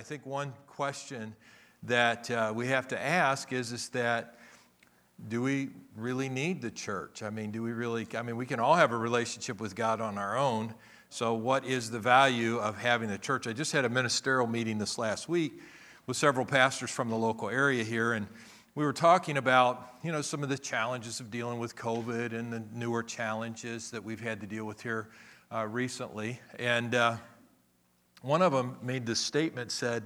I think one question that uh, we have to ask is, is that do we really need the church? I mean, do we really? I mean, we can all have a relationship with God on our own. So, what is the value of having the church? I just had a ministerial meeting this last week with several pastors from the local area here, and we were talking about, you know, some of the challenges of dealing with COVID and the newer challenges that we've had to deal with here uh, recently. And uh, one of them made this statement, said,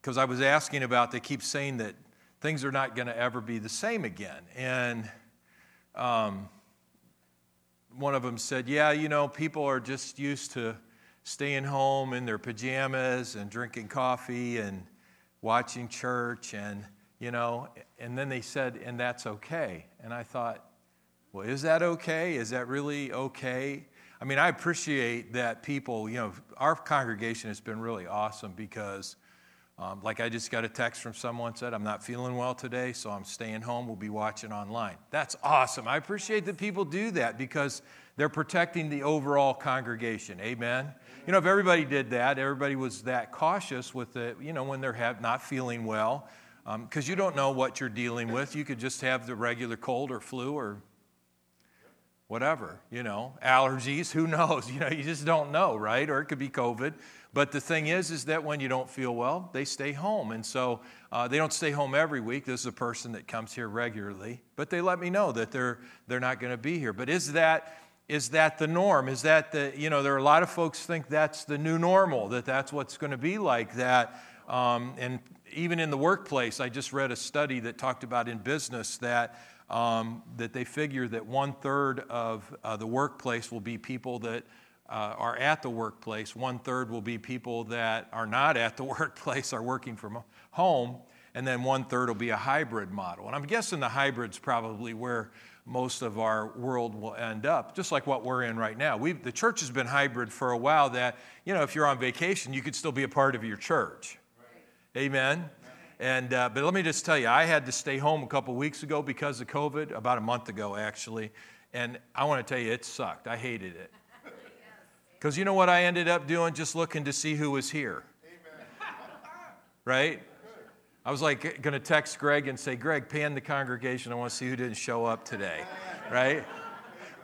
because I was asking about, they keep saying that things are not going to ever be the same again. And um, one of them said, Yeah, you know, people are just used to staying home in their pajamas and drinking coffee and watching church and, you know, and then they said, And that's okay. And I thought, Well, is that okay? Is that really okay? I mean, I appreciate that people, you know, our congregation has been really awesome because um, like I just got a text from someone said, I'm not feeling well today, so I'm staying home. We'll be watching online. That's awesome. I appreciate that people do that because they're protecting the overall congregation. Amen. You know, if everybody did that, everybody was that cautious with it, you know, when they're have, not feeling well, because um, you don't know what you're dealing with. You could just have the regular cold or flu or whatever, you know, allergies, who knows? You know, you just don't know, right? Or it could be COVID. But the thing is, is that when you don't feel well, they stay home. And so uh, they don't stay home every week. This is a person that comes here regularly. But they let me know that they're, they're not going to be here. But is that, is that the norm? Is that the, you know, there are a lot of folks think that's the new normal, that that's what's going to be like that. Um, and even in the workplace, I just read a study that talked about in business that, um, that they figure that one third of uh, the workplace will be people that uh, are at the workplace. One third will be people that are not at the workplace, are working from home. And then one third will be a hybrid model. And I'm guessing the hybrid's probably where most of our world will end up, just like what we're in right now. We've, the church has been hybrid for a while that, you know, if you're on vacation, you could still be a part of your church. Right. Amen. And, uh, but let me just tell you, I had to stay home a couple weeks ago because of COVID, about a month ago actually. And I want to tell you, it sucked. I hated it. Because you know what I ended up doing? Just looking to see who was here. Right? I was like going to text Greg and say, Greg, pan the congregation. I want to see who didn't show up today. Right?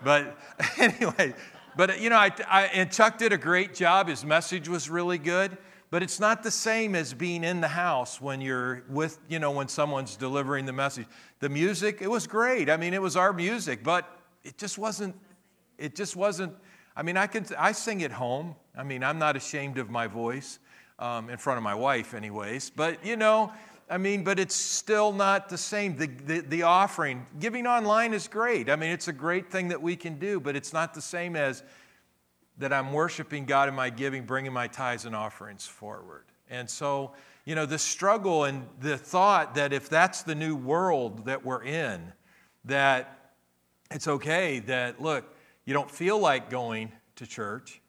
But anyway, but you know, I, I, and Chuck did a great job. His message was really good. But it's not the same as being in the house when you're with, you know, when someone's delivering the message. The music, it was great. I mean, it was our music, but it just wasn't, it just wasn't I mean, I, can, I sing at home. I mean, I'm not ashamed of my voice, um, in front of my wife, anyways. But, you know, I mean, but it's still not the same. The, the, the, offering, giving online is great. I mean, it's a great thing that we can do, but it's not the same as that I'm worshiping God in my giving, bringing my tithes and offerings forward. And so, you know, the struggle and the thought that if that's the new world that we're in, that it's okay that, look, you don't feel like going to church,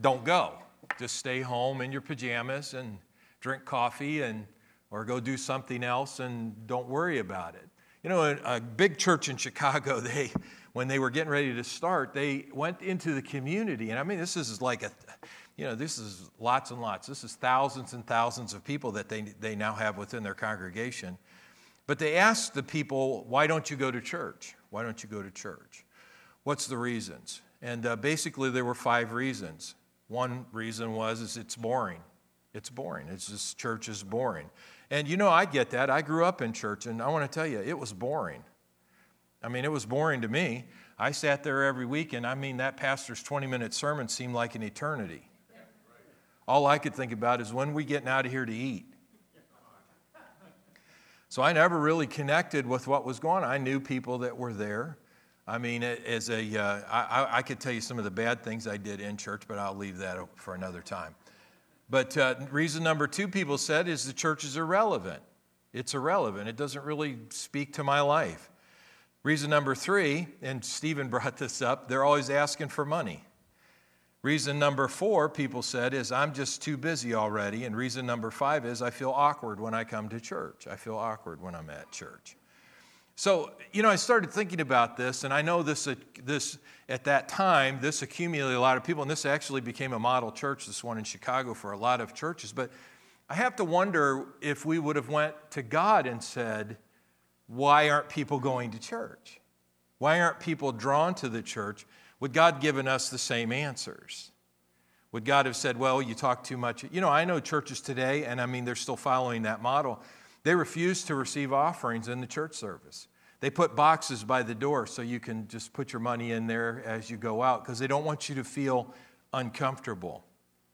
don't go. Just stay home in your pajamas and drink coffee and or go do something else and don't worry about it. You know, a, a big church in Chicago, they when they were getting ready to start, they went into the community. And I mean, this is like a, you know, this is lots and lots. This is thousands and thousands of people that they, they now have within their congregation. But they asked the people, why don't you go to church? Why don't you go to church? What's the reasons? And uh, basically, there were five reasons. One reason was is it's boring. It's boring. It's just church is boring. And you know, I get that. I grew up in church, and I want to tell you, it was boring. I mean, it was boring to me. I sat there every week, and I mean, that pastor's 20 minute sermon seemed like an eternity. All I could think about is when we getting out of here to eat. So I never really connected with what was going on. I knew people that were there. I mean, as a, uh, I, I could tell you some of the bad things I did in church, but I'll leave that for another time. But uh, reason number two, people said, is the church is irrelevant. It's irrelevant. It doesn't really speak to my life. Reason number three, and Stephen brought this up, they're always asking for money. Reason number four, people said, is I'm just too busy already. And reason number five is I feel awkward when I come to church. I feel awkward when I'm at church. So, you know, I started thinking about this, and I know this, uh, this at that time, this accumulated a lot of people, and this actually became a model church, this one in Chicago, for a lot of churches. But I have to wonder if we would have went to God and said, why aren't people going to church? Why aren't people drawn to the church? Would God given us the same answers? Would God have said, well, you talk too much? You know, I know churches today, and I mean, they're still following that model. They refuse to receive offerings in the church service. They put boxes by the door so you can just put your money in there as you go out because they don't want you to feel uncomfortable.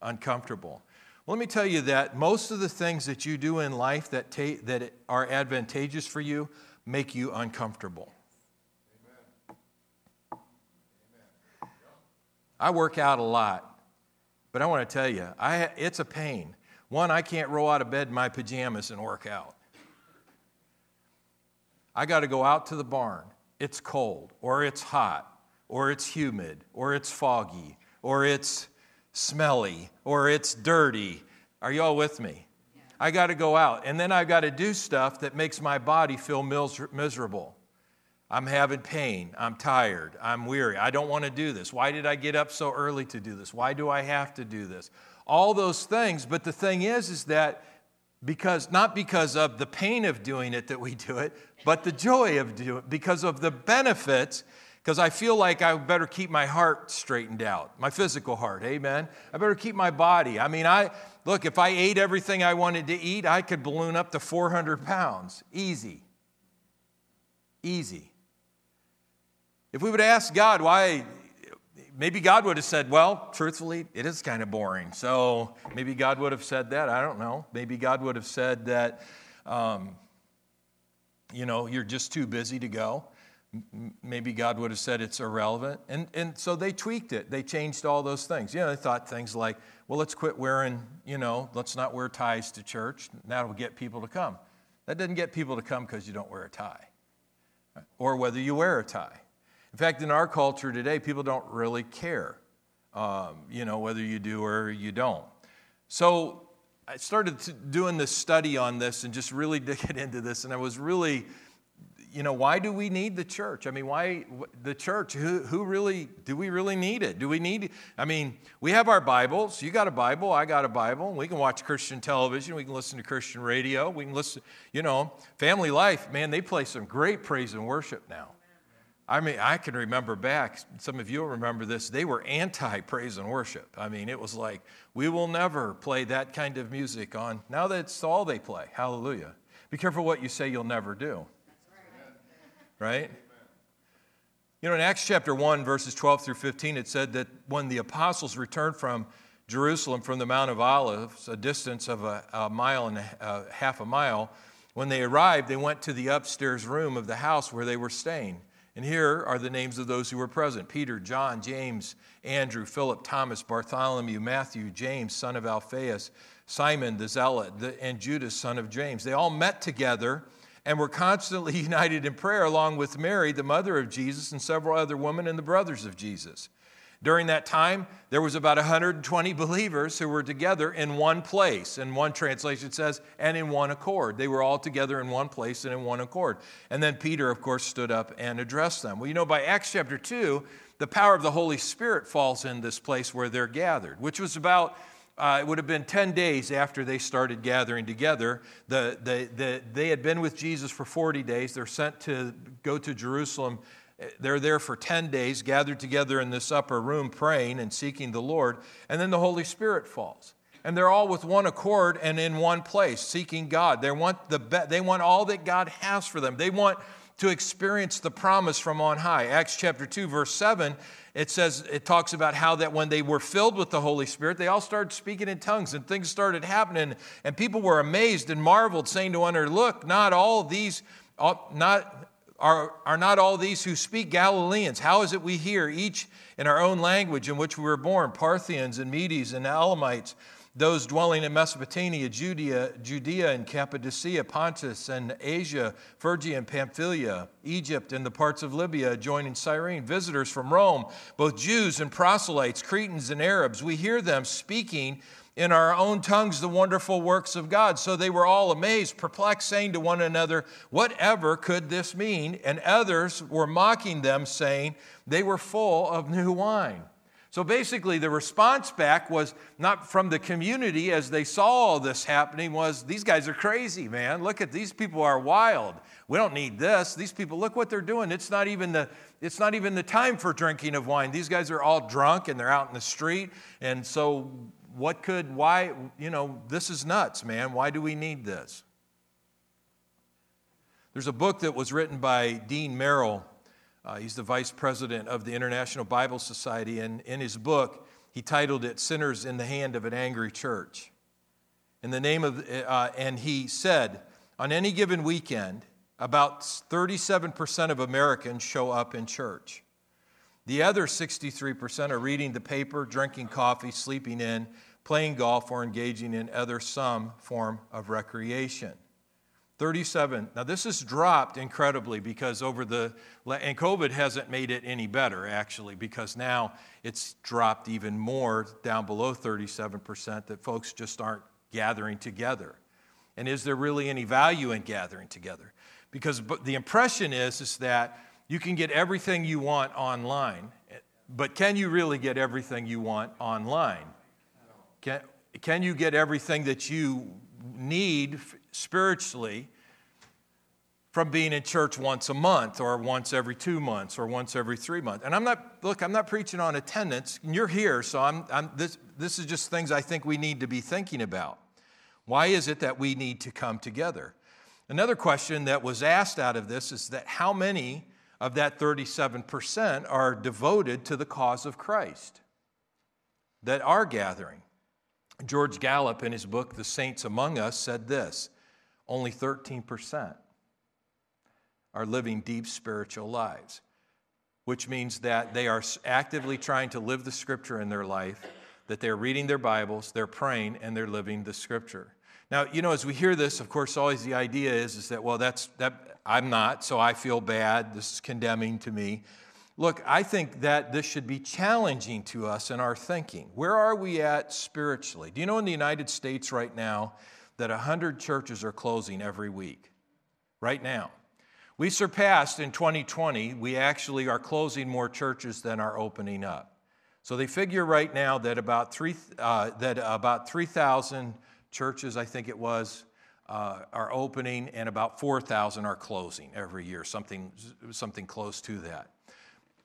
Uncomfortable. Well, let me tell you that most of the things that you do in life that, ta- that are advantageous for you make you uncomfortable. I work out a lot, but I want to tell you, I, it's a pain. One, I can't roll out of bed in my pajamas and work out. I got to go out to the barn. It's cold, or it's hot, or it's humid, or it's foggy, or it's smelly, or it's dirty. Are you all with me? I got to go out. And then I've got to do stuff that makes my body feel miserable. I'm having pain. I'm tired. I'm weary. I don't want to do this. Why did I get up so early to do this? Why do I have to do this? All those things. But the thing is, is that because not because of the pain of doing it that we do it, but the joy of doing it, because of the benefits. Because I feel like I better keep my heart straightened out, my physical heart, amen. I better keep my body. I mean, I look, if I ate everything I wanted to eat, I could balloon up to 400 pounds. Easy. Easy. If we would ask God why maybe God would have said, well, truthfully, it is kind of boring. So maybe God would have said that. I don't know. Maybe God would have said that, um, you know, you're just too busy to go. Maybe God would have said it's irrelevant. And, and so they tweaked it. They changed all those things. You know, they thought things like, well, let's quit wearing, you know, let's not wear ties to church. That'll get people to come. That doesn't get people to come because you don't wear a tie or whether you wear a tie. In fact, in our culture today, people don't really care, um, you know, whether you do or you don't. So I started doing this study on this and just really digging into this, and I was really, you know, why do we need the church? I mean, why the church? Who, who really, do we really need it? Do we need, I mean, we have our Bibles. You got a Bible, I got a Bible. We can watch Christian television, we can listen to Christian radio, we can listen, you know, family life, man, they play some great praise and worship now. I mean, I can remember back, some of you will remember this, they were anti praise and worship. I mean, it was like, we will never play that kind of music on. Now that's all they play. Hallelujah. Be careful what you say you'll never do. Right? You know, in Acts chapter 1, verses 12 through 15, it said that when the apostles returned from Jerusalem from the Mount of Olives, a distance of a, a mile and a, a half a mile, when they arrived, they went to the upstairs room of the house where they were staying. And here are the names of those who were present Peter, John, James, Andrew, Philip, Thomas, Bartholomew, Matthew, James, son of Alphaeus, Simon the Zealot, and Judas, son of James. They all met together and were constantly united in prayer, along with Mary, the mother of Jesus, and several other women and the brothers of Jesus. During that time, there was about 120 believers who were together in one place. And one translation says, and in one accord. They were all together in one place and in one accord. And then Peter, of course, stood up and addressed them. Well, you know, by Acts chapter 2, the power of the Holy Spirit falls in this place where they're gathered, which was about uh, it would have been 10 days after they started gathering together. The, the, the, they had been with Jesus for 40 days. They're sent to go to Jerusalem they're there for 10 days, gathered together in this upper room, praying and seeking the Lord. And then the Holy Spirit falls. And they're all with one accord and in one place, seeking God. They want, the be- they want all that God has for them. They want to experience the promise from on high. Acts chapter 2, verse 7, it says, it talks about how that when they were filled with the Holy Spirit, they all started speaking in tongues and things started happening. And people were amazed and marveled, saying to one another, Look, not all these, not are, are not all these who speak Galileans? How is it we hear, each in our own language in which we were born, Parthians and Medes and Elamites, those dwelling in Mesopotamia, Judea, Judea and Cappadocia, Pontus and Asia, Phrygia and Pamphylia, Egypt and the parts of Libya adjoining Cyrene, visitors from Rome, both Jews and proselytes, Cretans and Arabs. We hear them speaking in our own tongues the wonderful works of God. So they were all amazed, perplexed, saying to one another, Whatever could this mean? And others were mocking them, saying they were full of new wine. So basically, the response back was not from the community as they saw all this happening, was these guys are crazy, man. Look at these people are wild. We don't need this. These people, look what they're doing. It's not even the, it's not even the time for drinking of wine. These guys are all drunk and they're out in the street. And so, what could, why, you know, this is nuts, man. Why do we need this? There's a book that was written by Dean Merrill uh, he's the vice president of the International Bible Society, and in his book, he titled it Sinners in the Hand of an Angry Church. In the name of, uh, and he said, on any given weekend, about 37% of Americans show up in church. The other 63% are reading the paper, drinking coffee, sleeping in, playing golf, or engaging in other some form of recreation. 37. Now, this has dropped incredibly because over the, and COVID hasn't made it any better actually, because now it's dropped even more down below 37% that folks just aren't gathering together. And is there really any value in gathering together? Because the impression is, is that you can get everything you want online, but can you really get everything you want online? Can, can you get everything that you need spiritually from being in church once a month or once every two months or once every three months. And I'm not, look, I'm not preaching on attendance. You're here, so I'm, I'm, this, this is just things I think we need to be thinking about. Why is it that we need to come together? Another question that was asked out of this is that how many of that 37% are devoted to the cause of Christ that are gathering? George Gallup, in his book, The Saints Among Us, said this only 13% are living deep spiritual lives, which means that they are actively trying to live the scripture in their life, that they're reading their Bibles, they're praying, and they're living the scripture. Now, you know, as we hear this, of course, always the idea is, is that, well, that's that I'm not, so I feel bad. This is condemning to me. Look, I think that this should be challenging to us in our thinking. Where are we at spiritually? Do you know in the United States right now that 100 churches are closing every week? Right now. We surpassed in 2020, we actually are closing more churches than are opening up. So they figure right now that about, three, uh, that about 3,000 churches, I think it was, uh, are opening and about 4,000 are closing every year, something, something close to that.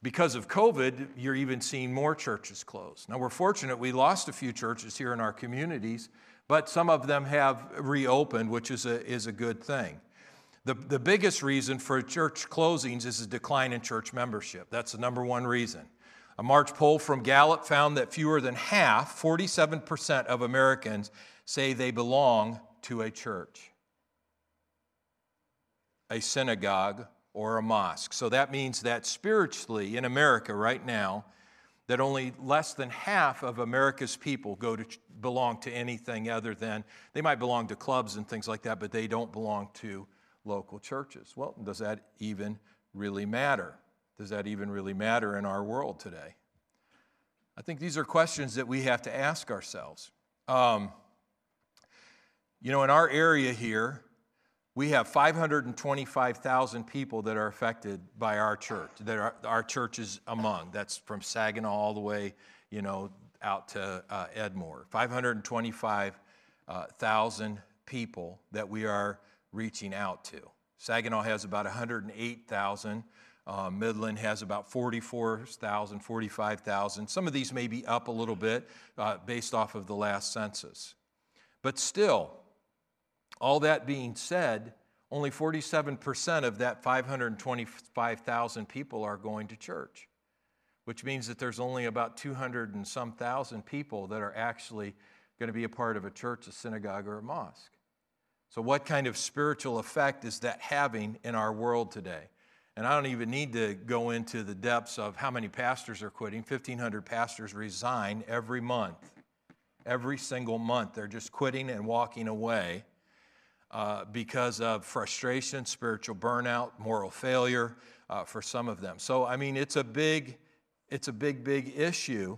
Because of COVID, you're even seeing more churches close. Now, we're fortunate we lost a few churches here in our communities, but some of them have reopened, which is a, is a good thing. The, the biggest reason for church closings is a decline in church membership. That's the number one reason. A March poll from Gallup found that fewer than half, 47% of Americans, say they belong to a church, a synagogue, or a mosque. So that means that spiritually in America right now, that only less than half of America's people go to belong to anything other than they might belong to clubs and things like that, but they don't belong to local churches. Well, does that even really matter? Does that even really matter in our world today? I think these are questions that we have to ask ourselves. Um, you know, in our area here, we have 525,000 people that are affected by our church, that are, our church is among. That's from Saginaw all the way, you know, out to uh, Edmore. 525,000 people that we are reaching out to. Saginaw has about 108,000. Uh, Midland has about 44,000, 45,000. Some of these may be up a little bit uh, based off of the last census. But still, all that being said, only 47% of that 525,000 people are going to church, which means that there's only about 200 and some thousand people that are actually going to be a part of a church, a synagogue, or a mosque. So, what kind of spiritual effect is that having in our world today? And I don't even need to go into the depths of how many pastors are quitting. 1,500 pastors resign every month. Every single month, they're just quitting and walking away uh, because of frustration, spiritual burnout, moral failure uh, for some of them. So, I mean, it's a big, it's a big, big issue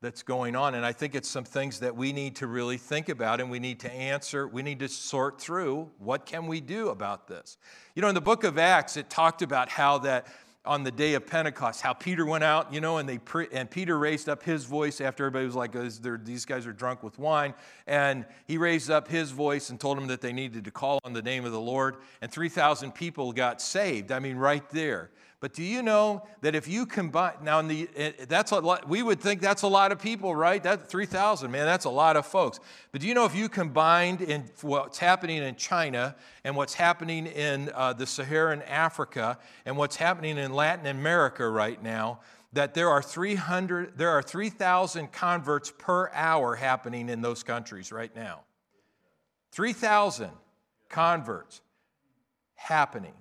that's going on. And I think it's some things that we need to really think about and we need to answer. We need to sort through what can we do about this. You know, in the book of Acts, it talked about how that on the day of Pentecost, how Peter went out, you know, and they pre- and Peter raised up his voice after everybody was like, these guys are drunk with wine, and he raised up his voice and told them that they needed to call on the name of the Lord, and three thousand people got saved. I mean, right there. But do you know that if you combine now, in the, that's a lot, we would think that's a lot of people, right? That 3,000, man, that's a lot of folks. But do you know if you combined in what's happening in China and what's happening in uh, the Saharan Africa and what's happening in Latin America right now, that there are 300, there are 3,000 converts per hour happening in those countries right now. 3,000 converts happening.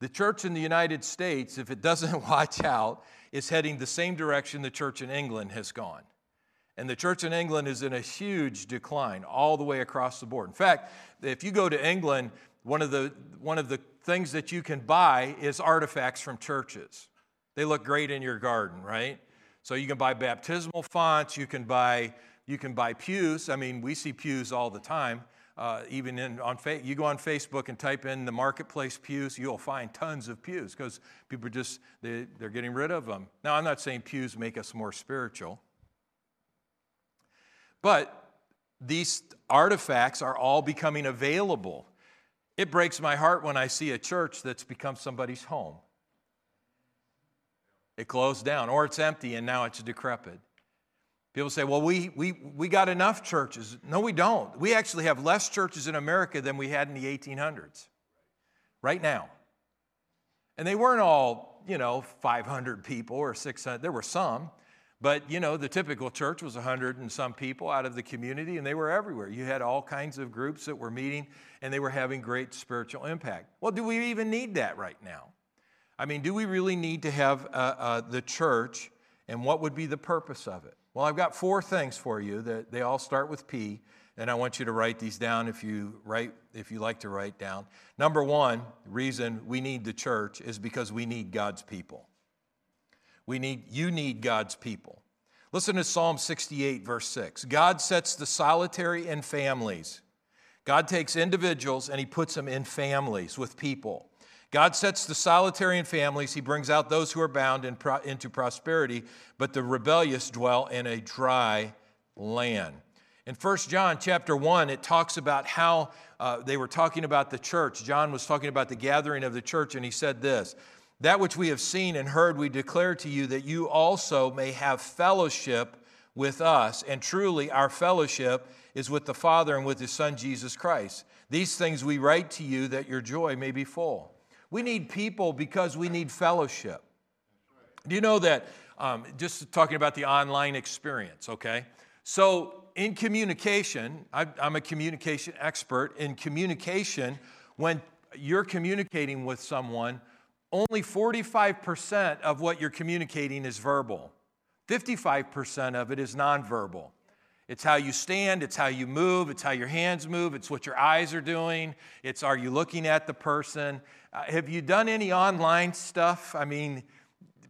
The church in the United States, if it doesn't watch out, is heading the same direction the church in England has gone. And the church in England is in a huge decline all the way across the board. In fact, if you go to England, one of the, one of the things that you can buy is artifacts from churches. They look great in your garden, right? So you can buy baptismal fonts, you can buy, you can buy pews. I mean, we see pews all the time uh, even in, on you go on Facebook and type in the marketplace pews, you'll find tons of pews because people are just they, they're getting rid of them. Now, I'm not saying pews make us more spiritual, but these artifacts are all becoming available. It breaks my heart when I see a church that's become somebody's home. It closed down, or it's empty and now it's decrepit. People say, well, we, we, we got enough churches. No, we don't. We actually have less churches in America than we had in the 1800s, right now. And they weren't all, you know, 500 people or 600. There were some. But, you know, the typical church was 100 and some people out of the community, and they were everywhere. You had all kinds of groups that were meeting, and they were having great spiritual impact. Well, do we even need that right now? I mean, do we really need to have uh, uh, the church, and what would be the purpose of it? Well, I've got four things for you that they all start with P, and I want you to write these down if you write if you like to write down. Number 1, reason we need the church is because we need God's people. We need you need God's people. Listen to Psalm 68 verse 6. God sets the solitary in families. God takes individuals and he puts them in families with people. God sets the solitary in families. He brings out those who are bound in pro- into prosperity, but the rebellious dwell in a dry land. In 1 John chapter 1, it talks about how uh, they were talking about the church. John was talking about the gathering of the church, and he said this That which we have seen and heard, we declare to you that you also may have fellowship with us. And truly, our fellowship is with the Father and with his Son, Jesus Christ. These things we write to you that your joy may be full. We need people because we need fellowship. Do you know that? Um, just talking about the online experience, okay? So, in communication, I, I'm a communication expert. In communication, when you're communicating with someone, only 45% of what you're communicating is verbal, 55% of it is nonverbal. It's how you stand, it's how you move, it's how your hands move, it's what your eyes are doing, it's are you looking at the person. Uh, have you done any online stuff? I mean,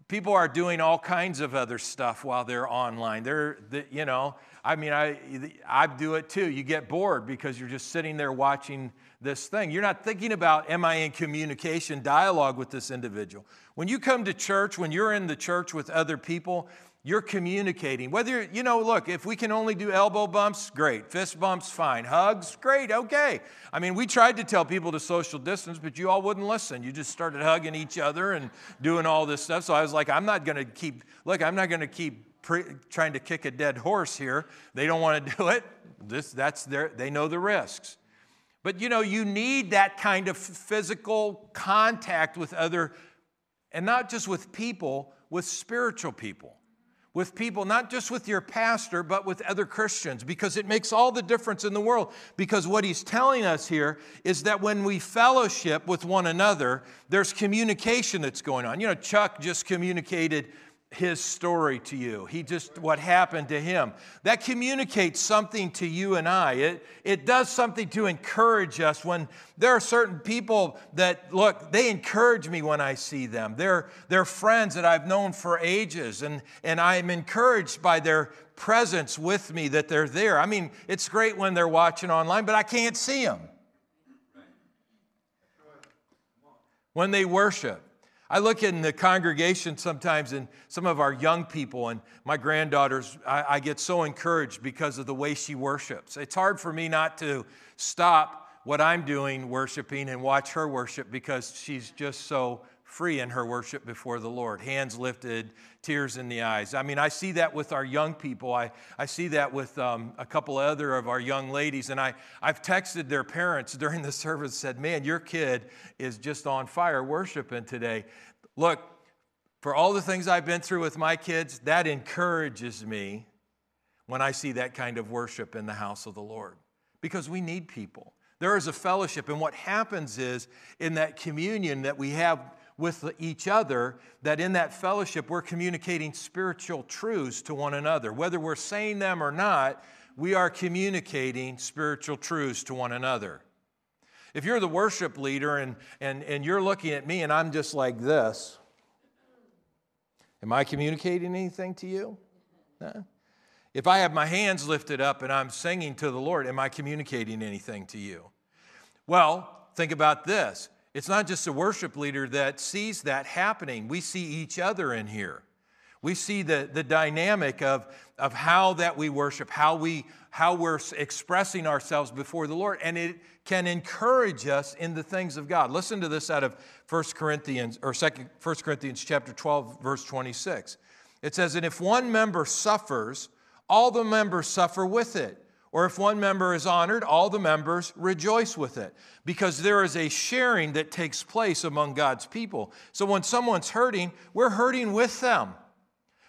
people are doing all kinds of other stuff while they're online. They're, they, you know, I mean, I, I do it too. You get bored because you're just sitting there watching this thing. You're not thinking about, am I in communication, dialogue with this individual? When you come to church, when you're in the church with other people, you're communicating. Whether, you know, look, if we can only do elbow bumps, great. Fist bumps, fine. Hugs, great, okay. I mean, we tried to tell people to social distance, but you all wouldn't listen. You just started hugging each other and doing all this stuff. So I was like, I'm not going to keep, look, I'm not going to keep pre- trying to kick a dead horse here. They don't want to do it. This, that's their, they know the risks. But you know, you need that kind of physical contact with other, and not just with people, with spiritual people with people, not just with your pastor, but with other Christians, because it makes all the difference in the world. Because what he's telling us here is that when we fellowship with one another, there's communication that's going on. You know, Chuck just communicated his story to you. He just, what happened to him. That communicates something to you and I. It, it does something to encourage us when there are certain people that, look, they encourage me when I see them. They're, they're friends that I've known for ages, and, and I'm encouraged by their presence with me that they're there. I mean, it's great when they're watching online, but I can't see them. When they worship, I look in the congregation sometimes and some of our young people and my granddaughters, I, I, get so encouraged because of the way she worships. It's hard for me not to stop what I'm doing worshiping and watch her worship because she's just so free in her worship before the Lord. Hands lifted, tears in the eyes. I mean, I see that with our young people. I, I see that with um, a couple other of our young ladies. And I, I've texted their parents during the service, said, Man, your kid is just on fire worshiping today. Look, for all the things I've been through with my kids, that encourages me when I see that kind of worship in the house of the Lord because we need people. There is a fellowship, and what happens is in that communion that we have with each other that in that fellowship we're communicating spiritual truths to one another. Whether we're saying them or not, we are communicating spiritual truths to one another. If you're the worship leader and, and, and you're looking at me and I'm just like this, am I communicating anything to you? No. If I have my hands lifted up and I'm singing to the Lord, am I communicating anything to you? Well, think about this. It's not just a worship leader that sees that happening. We see each other in here. We see the, the dynamic of, of how that we worship, how, we, how we're expressing ourselves before the Lord, and it can encourage us in the things of God. Listen to this out of 1 Corinthians, or 2 1 Corinthians chapter 12, verse 26. It says, And if one member suffers, all the members suffer with it. Or if one member is honored, all the members rejoice with it because there is a sharing that takes place among God's people. So when someone's hurting, we're hurting with them.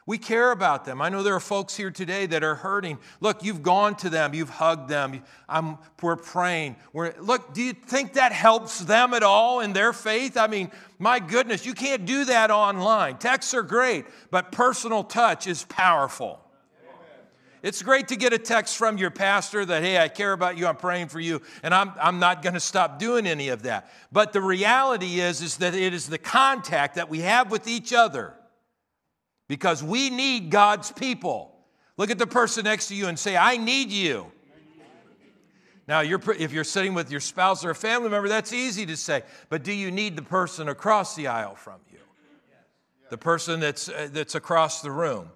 We care about them. I know there are folks here today that are hurting. Look, you've gone to them, you've hugged them. I'm, we're praying. We're, look, do you think that helps them at all in their faith? I mean, my goodness, you can't do that online. Texts are great, but personal touch is powerful. It's great to get a text from your pastor that, hey, I care about you, I'm praying for you, and I'm, I'm not going to stop doing any of that. But the reality is, is that it is the contact that we have with each other because we need God's people. Look at the person next to you and say, I need you. Now, you're, if you're sitting with your spouse or a family member, that's easy to say. But do you need the person across the aisle from you? The person that's, uh, that's across the room?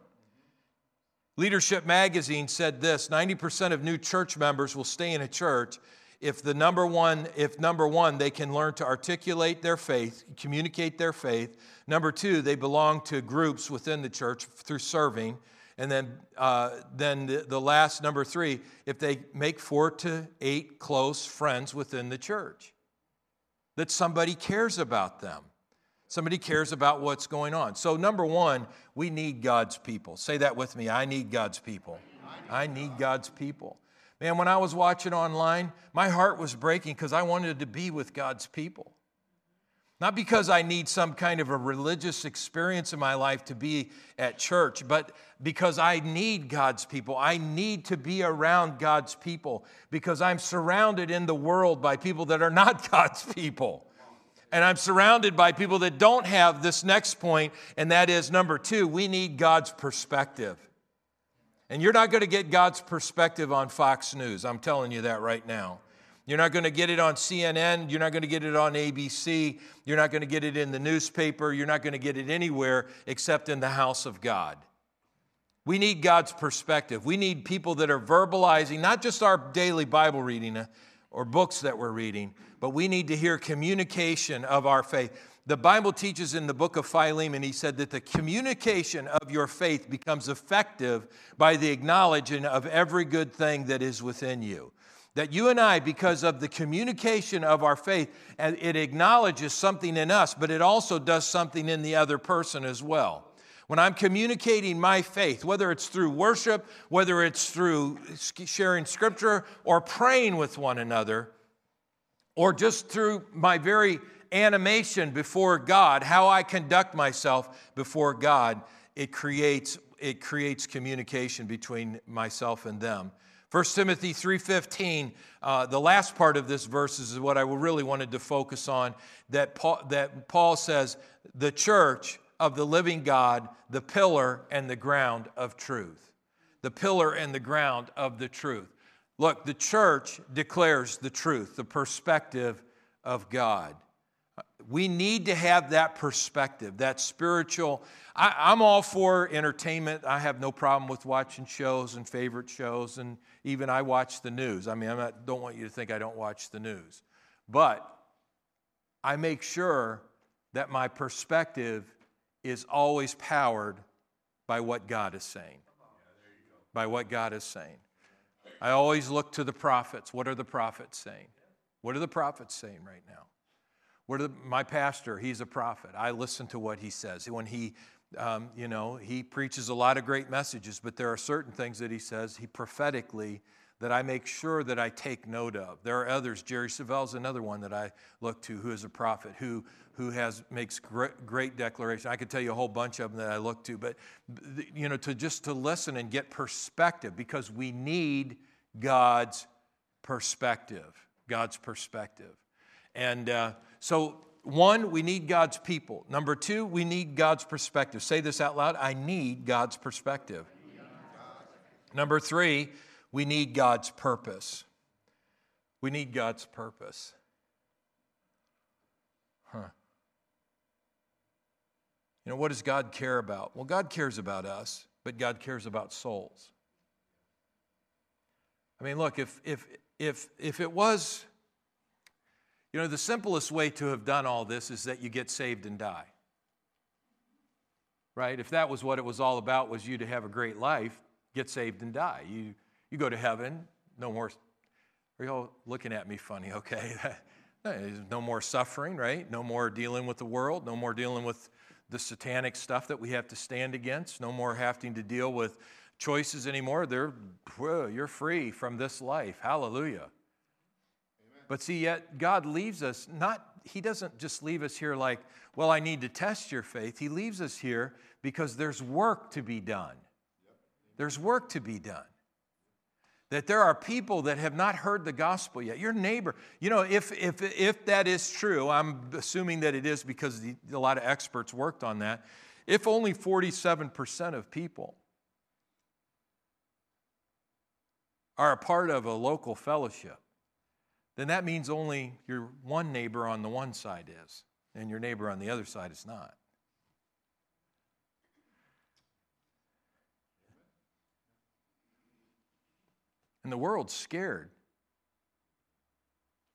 Leadership Magazine said this 90% of new church members will stay in a church if the number one if number one they can learn to articulate their faith communicate their faith. Number two they belong to groups within the church through serving. And then uh, then the, the last number three if they make four to eight close friends within the church that somebody cares about them Somebody cares about what's going on. So, number one, we need God's people. Say that with me I need God's people. I need God's people. Man, when I was watching online, my heart was breaking because I wanted to be with God's people. Not because I need some kind of a religious experience in my life to be at church, but because I need God's people. I need to be around God's people because I'm surrounded in the world by people that are not God's people. And I'm surrounded by people that don't have this next point, and that is number two, we need God's perspective. And you're not going to get God's perspective on Fox News. I'm telling you that right now. You're not going to get it on CNN. You're not going to get it on ABC. You're not going to get it in the newspaper. You're not going to get it anywhere except in the house of God. We need God's perspective. We need people that are verbalizing not just our daily Bible reading or books that we're reading, but we need to hear communication of our faith. The Bible teaches in the book of Philemon, he said that the communication of your faith becomes effective by the acknowledging of every good thing that is within you. That you and I, because of the communication of our faith, it acknowledges something in us, but it also does something in the other person as well. When I'm communicating my faith, whether it's through worship, whether it's through sharing scripture or praying with one another, or just through my very animation before God, how I conduct myself before God, it creates, it creates communication between myself and them. 1 Timothy 3.15, uh, the last part of this verse is what I really wanted to focus on, that Paul, that Paul says, the church of the living God, the pillar and the ground of truth. The pillar and the ground of the truth. Look, the church declares the truth, the perspective of God. We need to have that perspective, that spiritual. I, am all for entertainment. I have no problem with watching shows and favorite shows, and even I watch the news. I mean, I don't want you to think I don't watch the news. But I make sure that my perspective is always powered by what God is saying. By what God is saying. I always look to the prophets. What are the prophets saying? What are the prophets saying right now? What are the, my pastor, he's a prophet. I listen to what he says. When he, um, you know, he preaches a lot of great messages, but there are certain things that he says, he prophetically that I make sure that I take note of. There are others. Jerry Savelle's another one that I look to who is a prophet, who, who has, makes great, great declaration. I could tell you a whole bunch of them that I look to, but, you know, to just to listen and get perspective because we need God's perspective. God's perspective. And uh, so, one, we need God's people. Number two, we need God's perspective. Say this out loud I need God's perspective. Number three, we need God's purpose. We need God's purpose. Huh. You know, what does God care about? Well, God cares about us, but God cares about souls. I mean, look, if, if, if, if it was, you know, the simplest way to have done all this is that you get saved and die. Right? If that was what it was all about, was you to have a great life, get saved and die. You you go to heaven, no more. Are you all looking at me funny? Okay. no more suffering, right? No more dealing with the world, no more dealing with the satanic stuff that we have to stand against, no more having to deal with choices anymore. They're, you're free from this life. Hallelujah. Amen. But see, yet God leaves us not, He doesn't just leave us here like, well, I need to test your faith. He leaves us here because there's work to be done. There's work to be done that there are people that have not heard the gospel yet. Your neighbor, you know, if, if, if that is true, I'm assuming that it is because the, a lot of experts worked on that. If only 47% of people are a part of a local fellowship, then that means only your one neighbor on the one side is, and your neighbor on the other side is not. And the world's scared.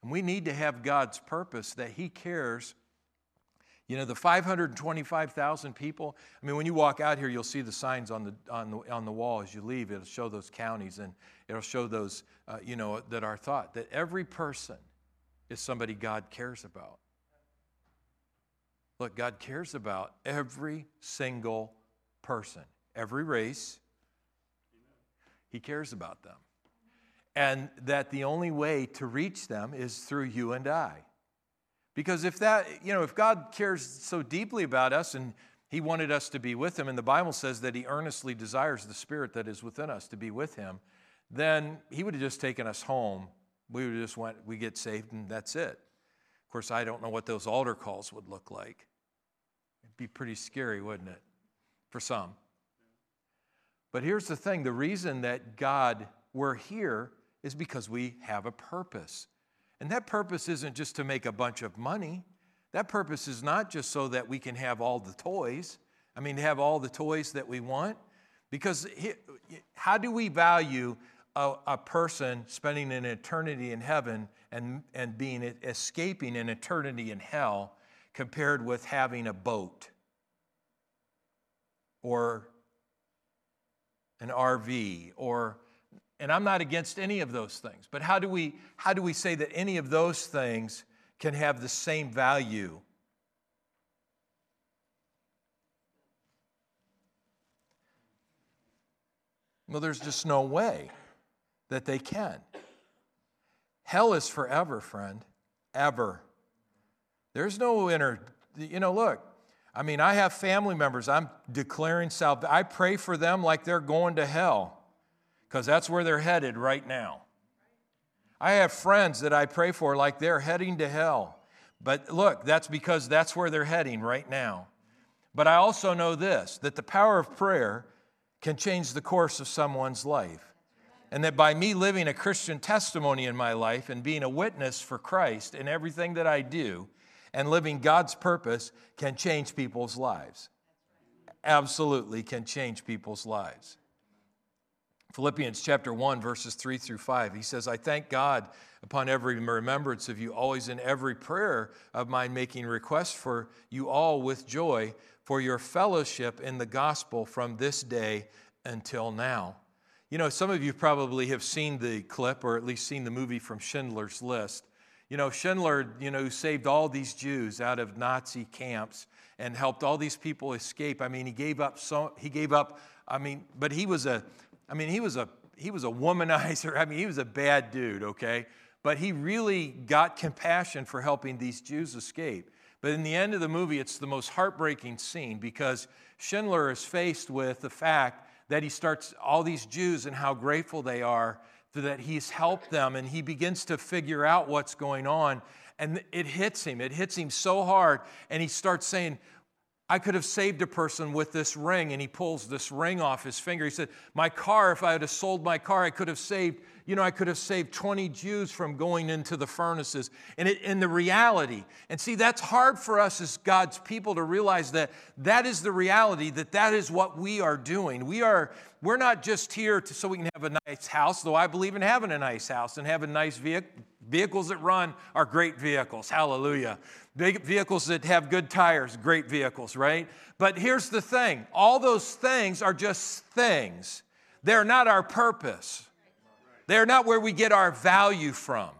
And we need to have God's purpose that He cares. You know, the 525,000 people, I mean, when you walk out here, you'll see the signs on the, on the, on the wall as you leave. It'll show those counties and it'll show those, uh, you know, that are thought that every person is somebody God cares about. Look, God cares about every single person, every race. He cares about them and that the only way to reach them is through you and I. Because if that, you know, if God cares so deeply about us and he wanted us to be with him, and the Bible says that he earnestly desires the spirit that is within us to be with him, then he would have just taken us home. We would have just went, we get saved, and that's it. Of course, I don't know what those altar calls would look like. It'd be pretty scary, wouldn't it? For some. But here's the thing the reason that God, we're here is because we have a purpose. And that purpose isn't just to make a bunch of money. That purpose is not just so that we can have all the toys. I mean, to have all the toys that we want. Because how do we value a, a, person spending an eternity in heaven and, and being escaping an eternity in hell compared with having a boat or an RV or and I'm not against any of those things. But how do we, how do we say that any of those things can have the same value? Well, there's just no way that they can. Hell is forever, friend. Ever. There's no inner, you know, look, I mean, I have family members. I'm declaring salvation. I pray for them like they're going to hell because that's where they're headed right now. I have friends that I pray for like they're heading to hell. But look, that's because that's where they're heading right now. But I also know this that the power of prayer can change the course of someone's life. And that by me living a Christian testimony in my life and being a witness for Christ in everything that I do, and living God's purpose can change people's lives. Absolutely can change people's lives. Philippians chapter 1, verses 3 through 5, he says, I thank God upon every remembrance of you, always in every prayer of mine, making requests for you all with joy for your fellowship in the gospel from this day until now. You know, some of you probably have seen the clip or at least seen the movie from Schindler's List. You know, Schindler, you know, saved all these Jews out of Nazi camps and helped all these people escape. I mean, he gave up so he gave up, I mean, but he was a I mean, he was a he was a womanizer. I mean, he was a bad dude, okay? But he really got compassion for helping these Jews escape. But in the end of the movie, it's the most heartbreaking scene because Schindler is faced with the fact that he starts all these Jews and how grateful they are that he's helped them and he begins to figure out what's going on and it hits him it hits him so hard and he starts saying I could have saved a person with this ring. And he pulls this ring off his finger. He said, My car, if I had sold my car, I could have saved, you know, I could have saved 20 Jews from going into the furnaces. And the reality, and see, that's hard for us as God's people to realize that that is the reality, that that is what we are doing. We are, we're not just here to, so we can have a nice house, though I believe in having a nice house and having nice vehicle. Vehicles that run are great vehicles. Hallelujah. Big vehicles that have good tires, great vehicles, right? But here's the thing all those things are just things, they're not our purpose, they're not where we get our value from.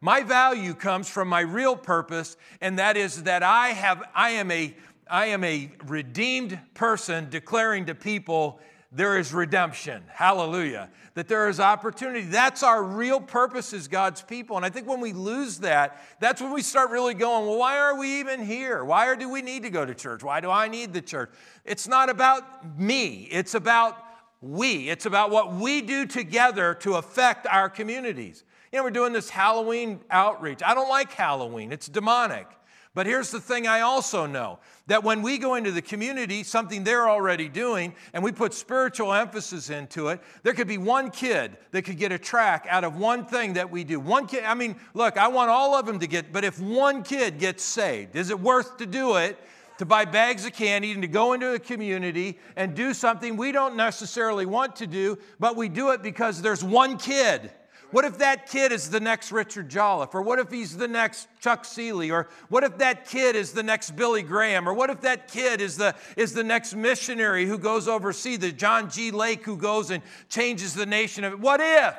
My value comes from my real purpose, and that is that I have I am a I am a redeemed person declaring to people there is redemption. Hallelujah. That there is opportunity. That's our real purpose as God's people. And I think when we lose that, that's when we start really going, well, why are we even here? Why do we need to go to church? Why do I need the church? It's not about me, it's about we. It's about what we do together to affect our communities. You know, we're doing this Halloween outreach. I don't like Halloween, it's demonic. But here's the thing I also know that when we go into the community, something they're already doing, and we put spiritual emphasis into it, there could be one kid that could get a track out of one thing that we do. One kid, I mean, look, I want all of them to get, but if one kid gets saved, is it worth to do it? To buy bags of candy and to go into a community and do something we don't necessarily want to do, but we do it because there's one kid what if that kid is the next Richard Jolliffe? Or what if he's the next Chuck Seeley? Or what if that kid is the next Billy Graham? Or what if that kid is the, is the next missionary who goes overseas, the John G. Lake who goes and changes the nation of it? What if?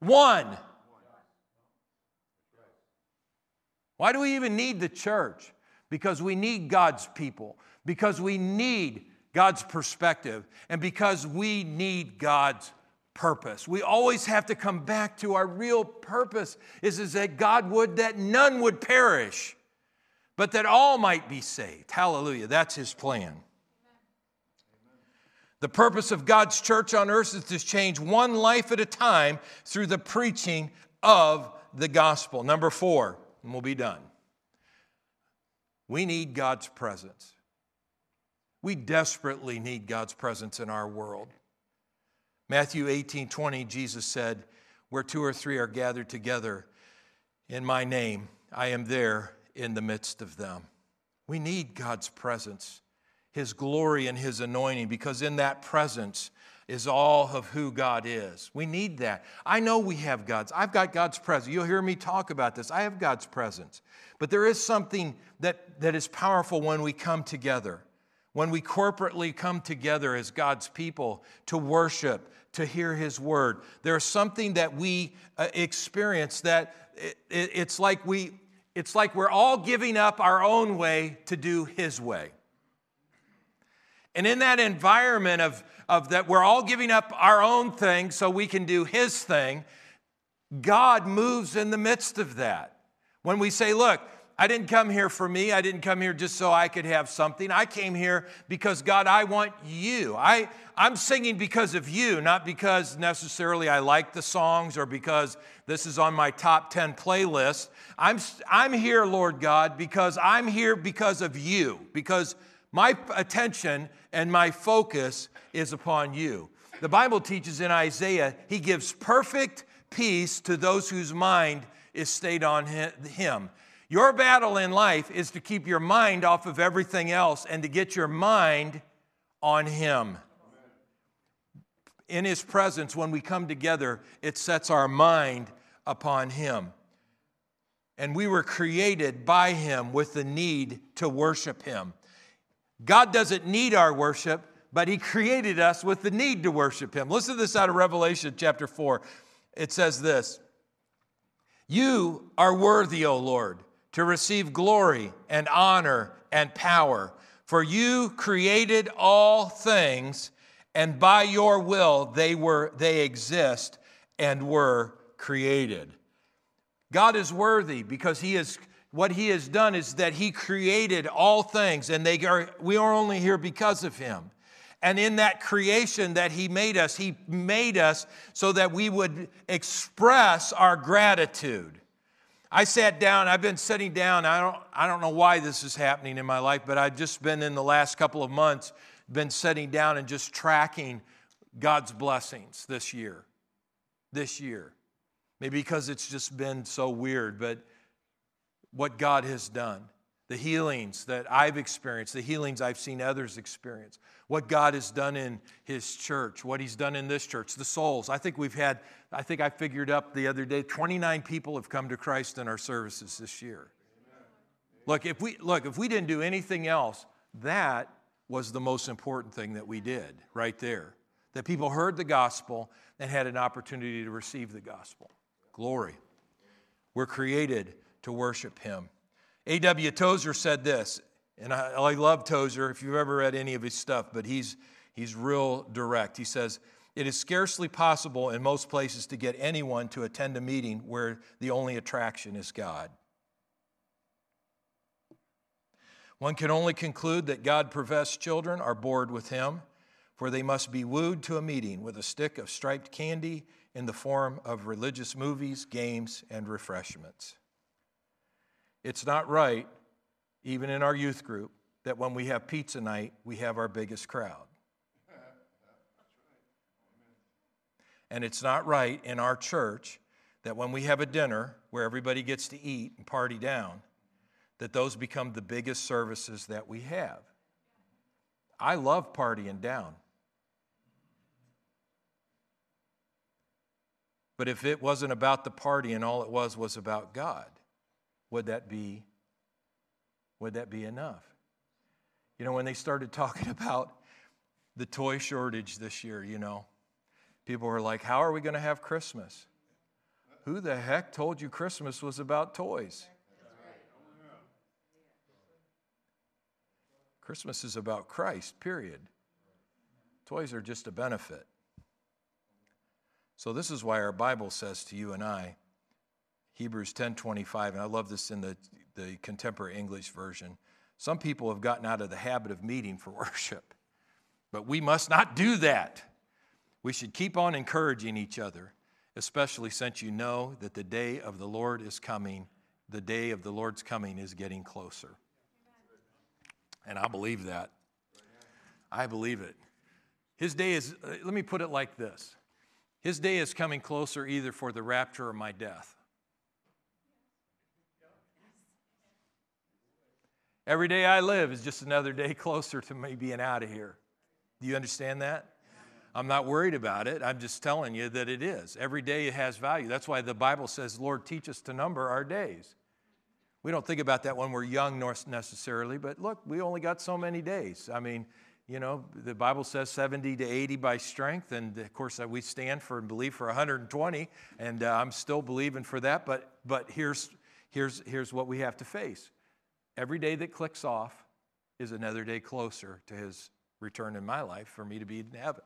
One. Why do we even need the church? Because we need God's people, because we need God's perspective, and because we need God's purpose. We always have to come back to our real purpose is, is that God would that none would perish, but that all might be saved. Hallelujah. That's his plan. The purpose of God's church on earth is to change one life at a time through the preaching of the gospel. Number four, and we'll be done. We need God's presence. We desperately need God's presence in our world. Matthew 18 20, Jesus said, Where two or three are gathered together in my name, I am there in the midst of them. We need God's presence, His glory, and His anointing, because in that presence is all of who God is. We need that. I know we have God's. I've got God's presence. You'll hear me talk about this. I have God's presence. But there is something that, that is powerful when we come together when we corporately come together as God's people to worship, to hear His word. There's something that we uh, experience that it, it, it's like we it's like we're all giving up our own way to do His way. And in that environment of, of that we're all giving up our own thing so we can do His thing, God moves in the midst of that. When we say, look, I didn't come here for me. I didn't come here just so I could have something. I came here because, God, I want you. I, I'm singing because of you, not because necessarily I like the songs or because this is on my top 10 playlist. I'm, I'm here, Lord God, because I'm here because of you, because my attention and my focus is upon you. The Bible teaches in Isaiah, He gives perfect peace to those whose mind is stayed on Him. Your battle in life is to keep your mind off of everything else and to get your mind on Him. In His presence, when we come together, it sets our mind upon Him. And we were created by Him with the need to worship Him. God doesn't need our worship, but He created us with the need to worship Him. Listen to this out of Revelation chapter 4. It says this You are worthy, O Lord, to receive glory and honor and power, for you created all things, and by your will they, were, they exist and were created. God is worthy because he is what he has done is that he created all things and they are, we are only here because of him. And in that creation that he made us, he made us so that we would express our gratitude. I sat down, I've been sitting down. I don't, I don't know why this is happening in my life, but I've just been in the last couple of months, been sitting down and just tracking God's blessings this year. This year. Maybe because it's just been so weird, but what God has done, the healings that I've experienced, the healings I've seen others experience, what God has done in His church, what He's done in this church, the souls. I think we've had, I think I figured up the other day, 29 people have come to Christ in our services this year. Look, if we look, if we didn't do anything else, that was the most important thing that we did right there. That people heard the gospel and had an opportunity to receive the gospel. Glory. We're created to worship him. A.W. Tozer said this, and I, I, love Tozer if you've ever read any of his stuff, but he's, he's real direct. He says, It is scarcely possible in most places to get anyone to attend a meeting where the only attraction is God. One can only conclude that God professed children are bored with him, for they must be wooed to a meeting with a stick of striped candy in the form of religious movies, games, and refreshments. It's not right, even in our youth group, that when we have pizza night, we have our biggest crowd. And it's not right in our church that when we have a dinner where everybody gets to eat and party down, that those become the biggest services that we have. I love partying down. But if it wasn't about the party and all it was was about God, would that be would that be enough? You know, when they started talking about the toy shortage this year, you know, people were like, "How are we going to have Christmas?" Who the heck told you Christmas was about toys? Christmas is about Christ, period. Toys are just a benefit. So this is why our Bible says to you and I, Hebrews 10:25, and I love this in the, the contemporary English version. Some people have gotten out of the habit of meeting for worship, but we must not do that. We should keep on encouraging each other, especially since you know that the day of the Lord is coming. The day of the Lord's coming is getting closer. And I believe that. I believe it. His day is, uh, let me put it like this his day is coming closer either for the rapture or my death. Every day I live is just another day closer to me being out of here. Do you understand that? I'm not worried about it. I'm just telling you that it is. Every day it has value. That's why the Bible says, Lord, teach us to number our days. We don't think about that when we're young necessarily, but look, we only got so many days. I mean, you know, the Bible says 70 to 80 by strength, and of course uh, we stand for and believe for 120, and uh, I'm still believing for that. But but here's here's here's what we have to face: every day that clicks off is another day closer to His return in my life for me to be in heaven,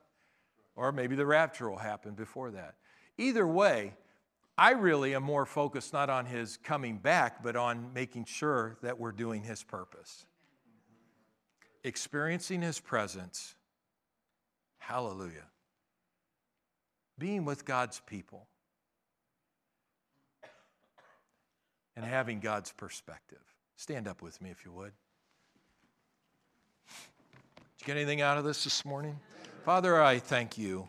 or maybe the rapture will happen before that. Either way, I really am more focused not on His coming back, but on making sure that we're doing His purpose experiencing His presence. Hallelujah. Being with God's people and having God's perspective. Stand up with me if you would. Did you get anything out of this this morning? Father, I thank you